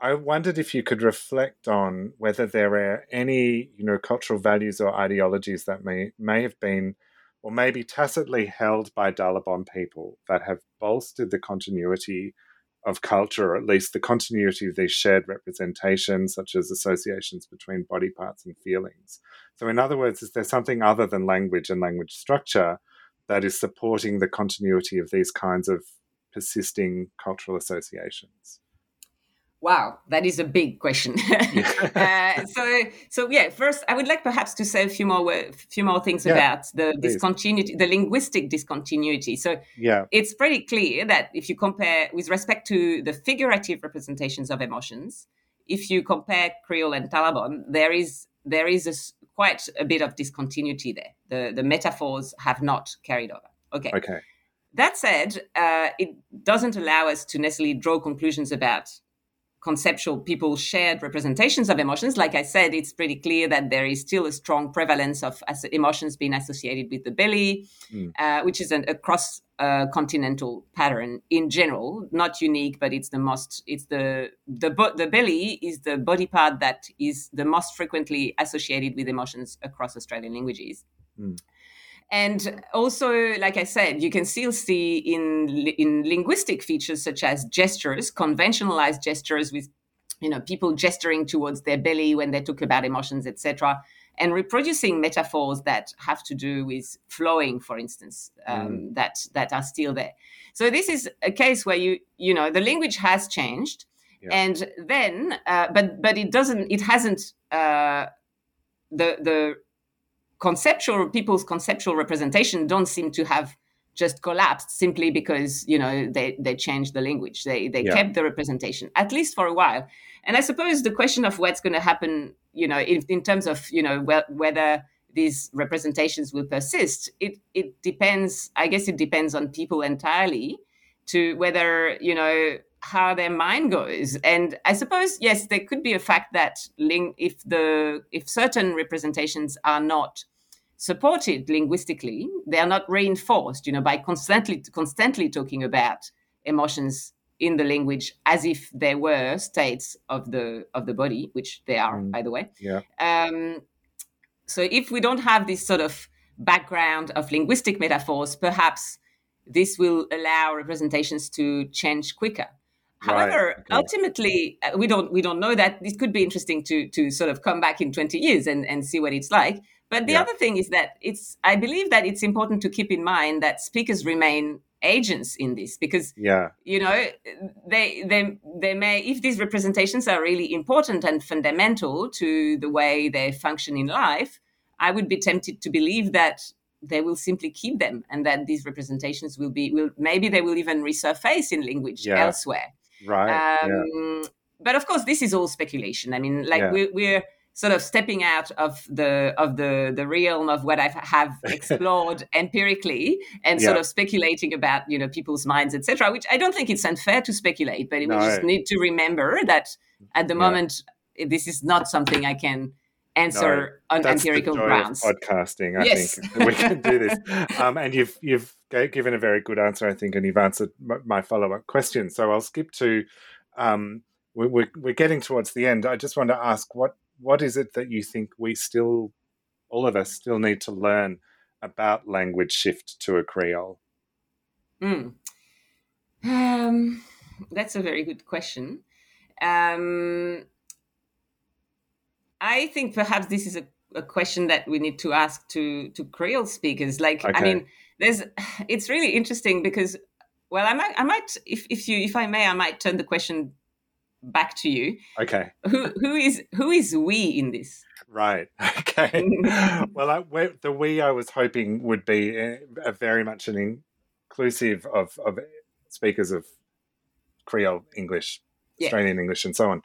I wondered if you could reflect on whether there are any, you know, cultural values or ideologies that may may have been, or maybe tacitly held by Dalabon people that have bolstered the continuity of culture, or at least the continuity of these shared representations, such as associations between body parts and feelings. So, in other words, is there something other than language and language structure that is supporting the continuity of these kinds of persisting cultural associations? Wow, that is a big question. uh, so, so yeah. First, I would like perhaps to say a few more few more things yeah, about the please. discontinuity, the linguistic discontinuity. So, yeah, it's pretty clear that if you compare with respect to the figurative representations of emotions, if you compare Kriol and Dalabon, there is there is a, quite a bit of discontinuity there. The the metaphors have not carried over. Okay. Okay. That said, uh, it doesn't allow us to necessarily draw conclusions about conceptual people shared representations of emotions. Like I said, it's pretty clear that there is still a strong prevalence of emotions being associated with the belly, mm. uh, which is an, a cross uh, continental pattern in general, not unique, but it's the most. It's the the the belly is the body part that is the most frequently associated with emotions across Australian languages. Mm. And also, like I said, you can still see in in linguistic features such as gestures, conventionalized gestures with you know people gesturing towards their belly when they talk about emotions, etc., and reproducing metaphors that have to do with flowing, for instance, um, mm. that that are still there. So this is a case where you you know the language has changed, yeah. and then uh, but but it doesn't it hasn't uh, the the conceptual people's conceptual representation don't seem to have just collapsed simply because you know they they changed the language they they yeah. kept the representation at least for a while and i suppose the question of what's going to happen you know in, in terms of you know wh- whether these representations will persist it it depends i guess it depends on people entirely to whether you know how their mind goes. And i suppose yes there could be a fact that ling- if the if certain representations are not supported linguistically they are not reinforced you know by constantly constantly talking about emotions in the language as if they were states of the of the body which they are mm. by the way. Yeah. Um, so if we don't have this sort of background of linguistic metaphors perhaps this will allow representations to change quicker However, right. okay. ultimately, uh, we don't we don't know that. This could be interesting to to sort of come back in twenty years and and see what it's like. But the yeah. other thing is that it's I believe that it's important to keep in mind that speakers remain agents in this because yeah you know they they they may if these representations are really important and fundamental to the way they function in life i would be tempted to believe that they will simply keep them and that these representations will be will maybe they will even resurface in language yeah. elsewhere Right. Um, yeah. But of course, this is all speculation. I mean, like yeah. we're, we're sort of stepping out of the of the the realm of what I have explored empirically and yeah. sort of speculating about you know people's minds, etc. Which I don't think it's unfair to speculate, but no. we just need to remember that at the moment this is not something I can answer no, on empirical grounds. podcasting, I yes. think we can do this. Um, and you've you've given a very good answer, I think, and you've answered my follow up question. So I'll skip to. Um, we're, we're getting towards the end. I just want to ask what what is it that you think we still, all of us, still need to learn about language shift to a Creole? Mm. Um, that's a very good question. Um, I think perhaps this is a, a, question that we need to ask to to Kriol speakers. Like, okay. I mean, there's it's really interesting because, well, I might I might if if you if I may, I might turn the question back to you. Okay. Who who is who is we in this? Right. Okay. well, I, the we I was hoping would be a, a very much an inclusive of of speakers of Creole English, yeah. Australian English, and so on.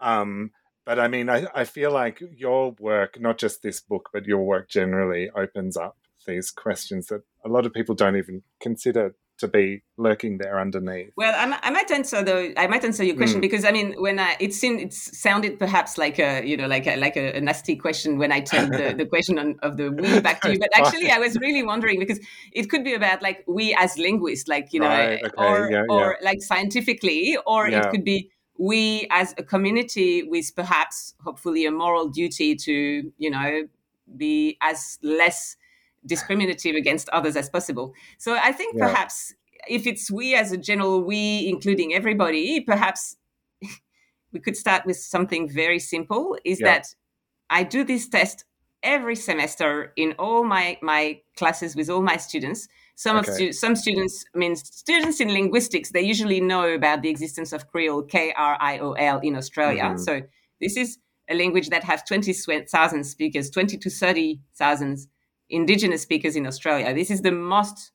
Um, but I mean, I, I feel like your work, not just this book, but your work generally opens up these questions that a lot of people don't even consider to be lurking there underneath. Well, I, I might answer the I might answer your question mm. because I mean when I it seemed it sounded perhaps like a you know like a like a, a nasty question when I turned the, the question on, of the we back to you, but actually I was really wondering because it could be about like we as linguists, like you know, right, okay, or yeah, or yeah. like scientifically, or yeah. it could be we as a community with perhaps hopefully a moral duty to you know be as less discriminative against others as possible so i think yeah. perhaps if it's we as a general we including everybody perhaps we could start with something very simple is yeah. that i do this test every semester in all my my classes with all my students some okay. of stu- some students, I mean, students in linguistics, they usually know about the existence of Kriol, K R I O L, in Australia. Mm-hmm. So this is a language that has 20,000 speakers, 20 to 30,000 indigenous speakers in Australia. This is the most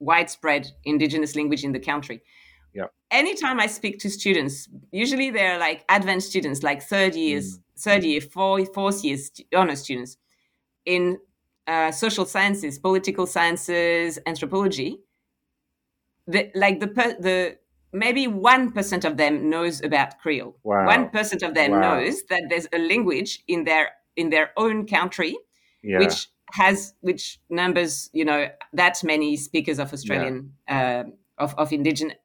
widespread indigenous language in the country. Yeah. Anytime I speak to students, usually they're like advanced students, like third years, mm. third year, fourth, fourth years honor students in uh, social sciences, political sciences, anthropology, the, like the the maybe 1% of them knows about Kriol. Wow. 1% of them Wow. knows that there's a language in their in their own country Yeah. which has which numbers you know that many speakers of australian uh, of, of indigenous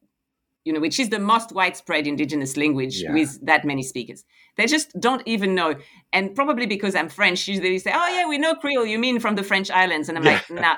you know which is the most widespread indigenous language Yeah. with that many speakers they just don't even know and probably because i'm french usually they say oh yeah we know creole you mean from the french islands and i'm like nah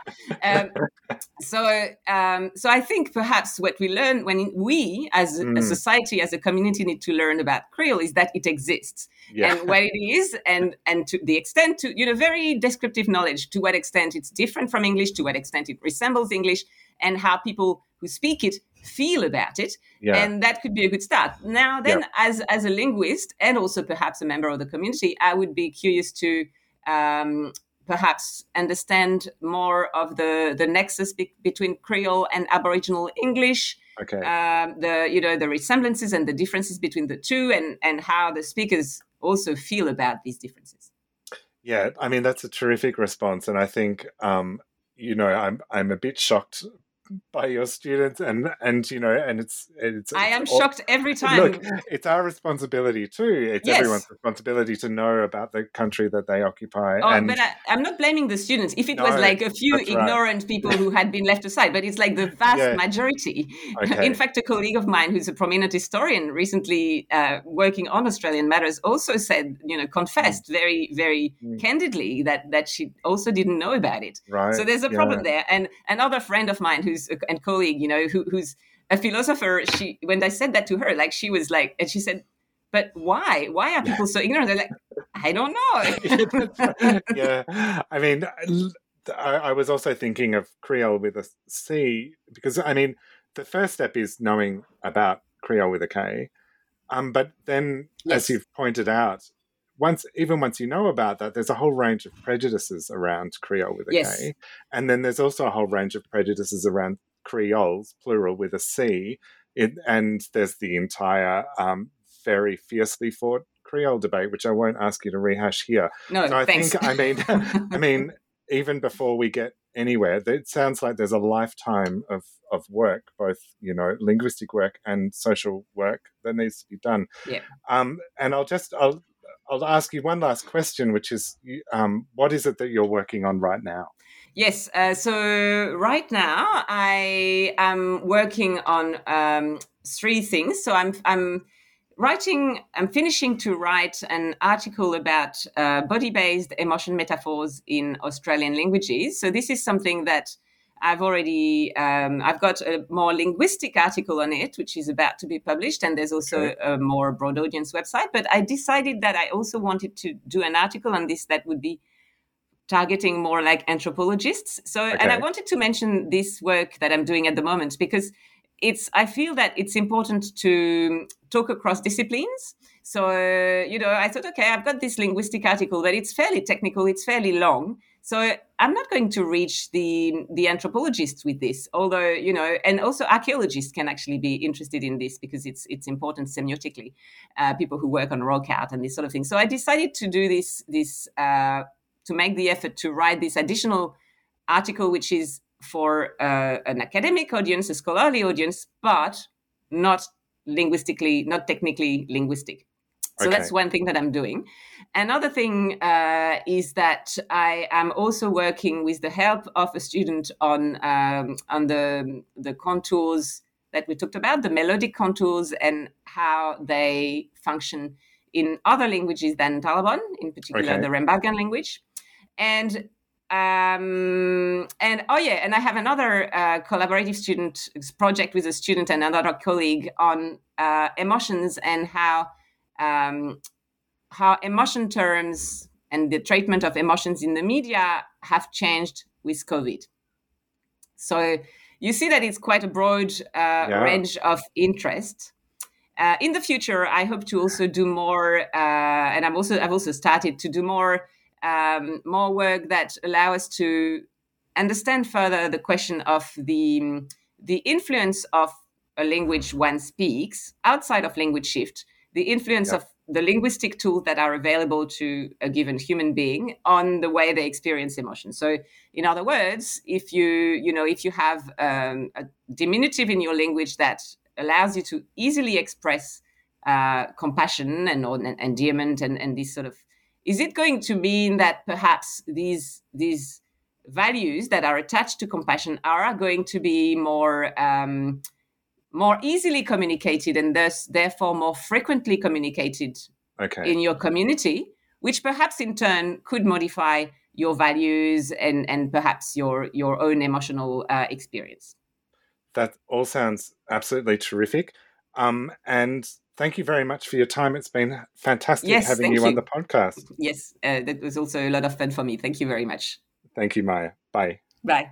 um, so um, so i think perhaps what we learn when we as a- a Mm. society as a community need to learn about Kriol is that it exists Yeah. and what it is and and to the extent to you know very descriptive knowledge to what extent it's different from english to what extent it resembles english and how people who speak it feel about it Yeah. and that could be a good start now then as as a linguist and also perhaps a member of the community i would be curious to um, perhaps understand more of the the nexus be- between Kriol and aboriginal english okay. um, the you know the resemblances and the differences between the two and and how the speakers also feel about these differences Yeah, I mean that's a terrific response, and I think um, you know I'm I'm a bit shocked by your students, and and you know, and it's it's. i it's am all- shocked every time Look, it's our responsibility too. It's Yes. everyone's responsibility to know about the country that they occupy. Oh, and but I, I'm not blaming the students. If it was like a few that's right. ignorant people who had been left aside, but it's like the vast Yeah. majority. Okay. In fact, a colleague of mine who's a prominent historian recently uh, working on Australian matters also said, you know, confessed very, very Mm. candidly that that she also didn't know about it. right, So there's a yeah. problem there. And another friend of mine who's a, and colleague, you know, who, who's a philosopher, she when I said that to her, like she was like, and she said, "But why? Why are people so ignorant?" They're like, "I don't know." yeah, I mean, I, I was also thinking of Creole with a C because I mean, the first step is knowing about Kriol with a K, um, but then, Yes. as you've pointed out, once even once you know about that, there's a whole range of prejudices around Kriol with a K, Yes. and then there's also a whole range of prejudices around Creoles, plural with a C, it, and there's the entire um, very fiercely fought Creole debate, which I won't ask you to rehash here. No, So I thanks. think I mean I mean even before we get anywhere, it sounds like there's a lifetime of of work, both you know linguistic work and social work that needs to be done. Yeah. Um, and I'll just I'll I'll ask you one last question, which is um, what is it that you're working on right now? Yes. Uh, so right now I am working on um, three things. So I'm I'm writing. I'm finishing to write an article about uh, body-based emotion metaphors in Australian languages. So this is something that I've already um, I've got a more linguistic article on it, which is about to be published, and there's also Okay. a more broad audience website. But I decided that I also wanted to do an article on this that would be targeting more like anthropologists. So, and I wanted to mention this work that I'm doing at the moment because it's I feel that it's important to talk across disciplines. So, you know, I thought, okay, I've got this linguistic article, but it's fairly technical, it's fairly long. So I'm not going to reach the the anthropologists with this, although you know, and also archaeologists can actually be interested in this because it's it's important semiotically. Uh, people who work on rock art and this sort of thing. So I decided to do this this uh, to make the effort to write this additional article, which is for uh, an academic audience, a scholarly audience, but not linguistically, not technically linguistic. So Okay. that's one thing that I'm doing. Another thing uh, is that I am also working with the help of a student on um, on the the contours that we talked about, the melodic contours and how they function in other languages than Dalabon, in particular Okay. the Rembarrnga language. And um, and oh yeah, and I have another uh, collaborative student project with a student and another colleague on uh, emotions and how um, how emotion terms and the treatment of emotions in the media have changed with COVID. So you see that it's quite a broad uh, range of interest. Uh, in the future, I hope to also do more, uh, and I'm also I've also started to do more um, more work that allow us to understand further the question of the the influence of a language one speaks outside of language shift, the influence Yeah. of the linguistic tools that are available to a given human being on the way they experience emotion. So, in other words, if you you know if you have um, a diminutive in your language that allows you to easily express uh, compassion and, and endearment and, and this sort of is it going to mean that perhaps these these values that are attached to compassion are going to be more um, more easily communicated and thus therefore more frequently communicated okay. in your community which perhaps in turn could modify your values and and perhaps your your own emotional uh, experience. That all sounds absolutely terrific. Um, and thank you very much for your time. It's been fantastic yes, having you, you, on the podcast. Yes uh, that was also a lot of fun for me. Thank you very much. Thank you maya. Bye. Bye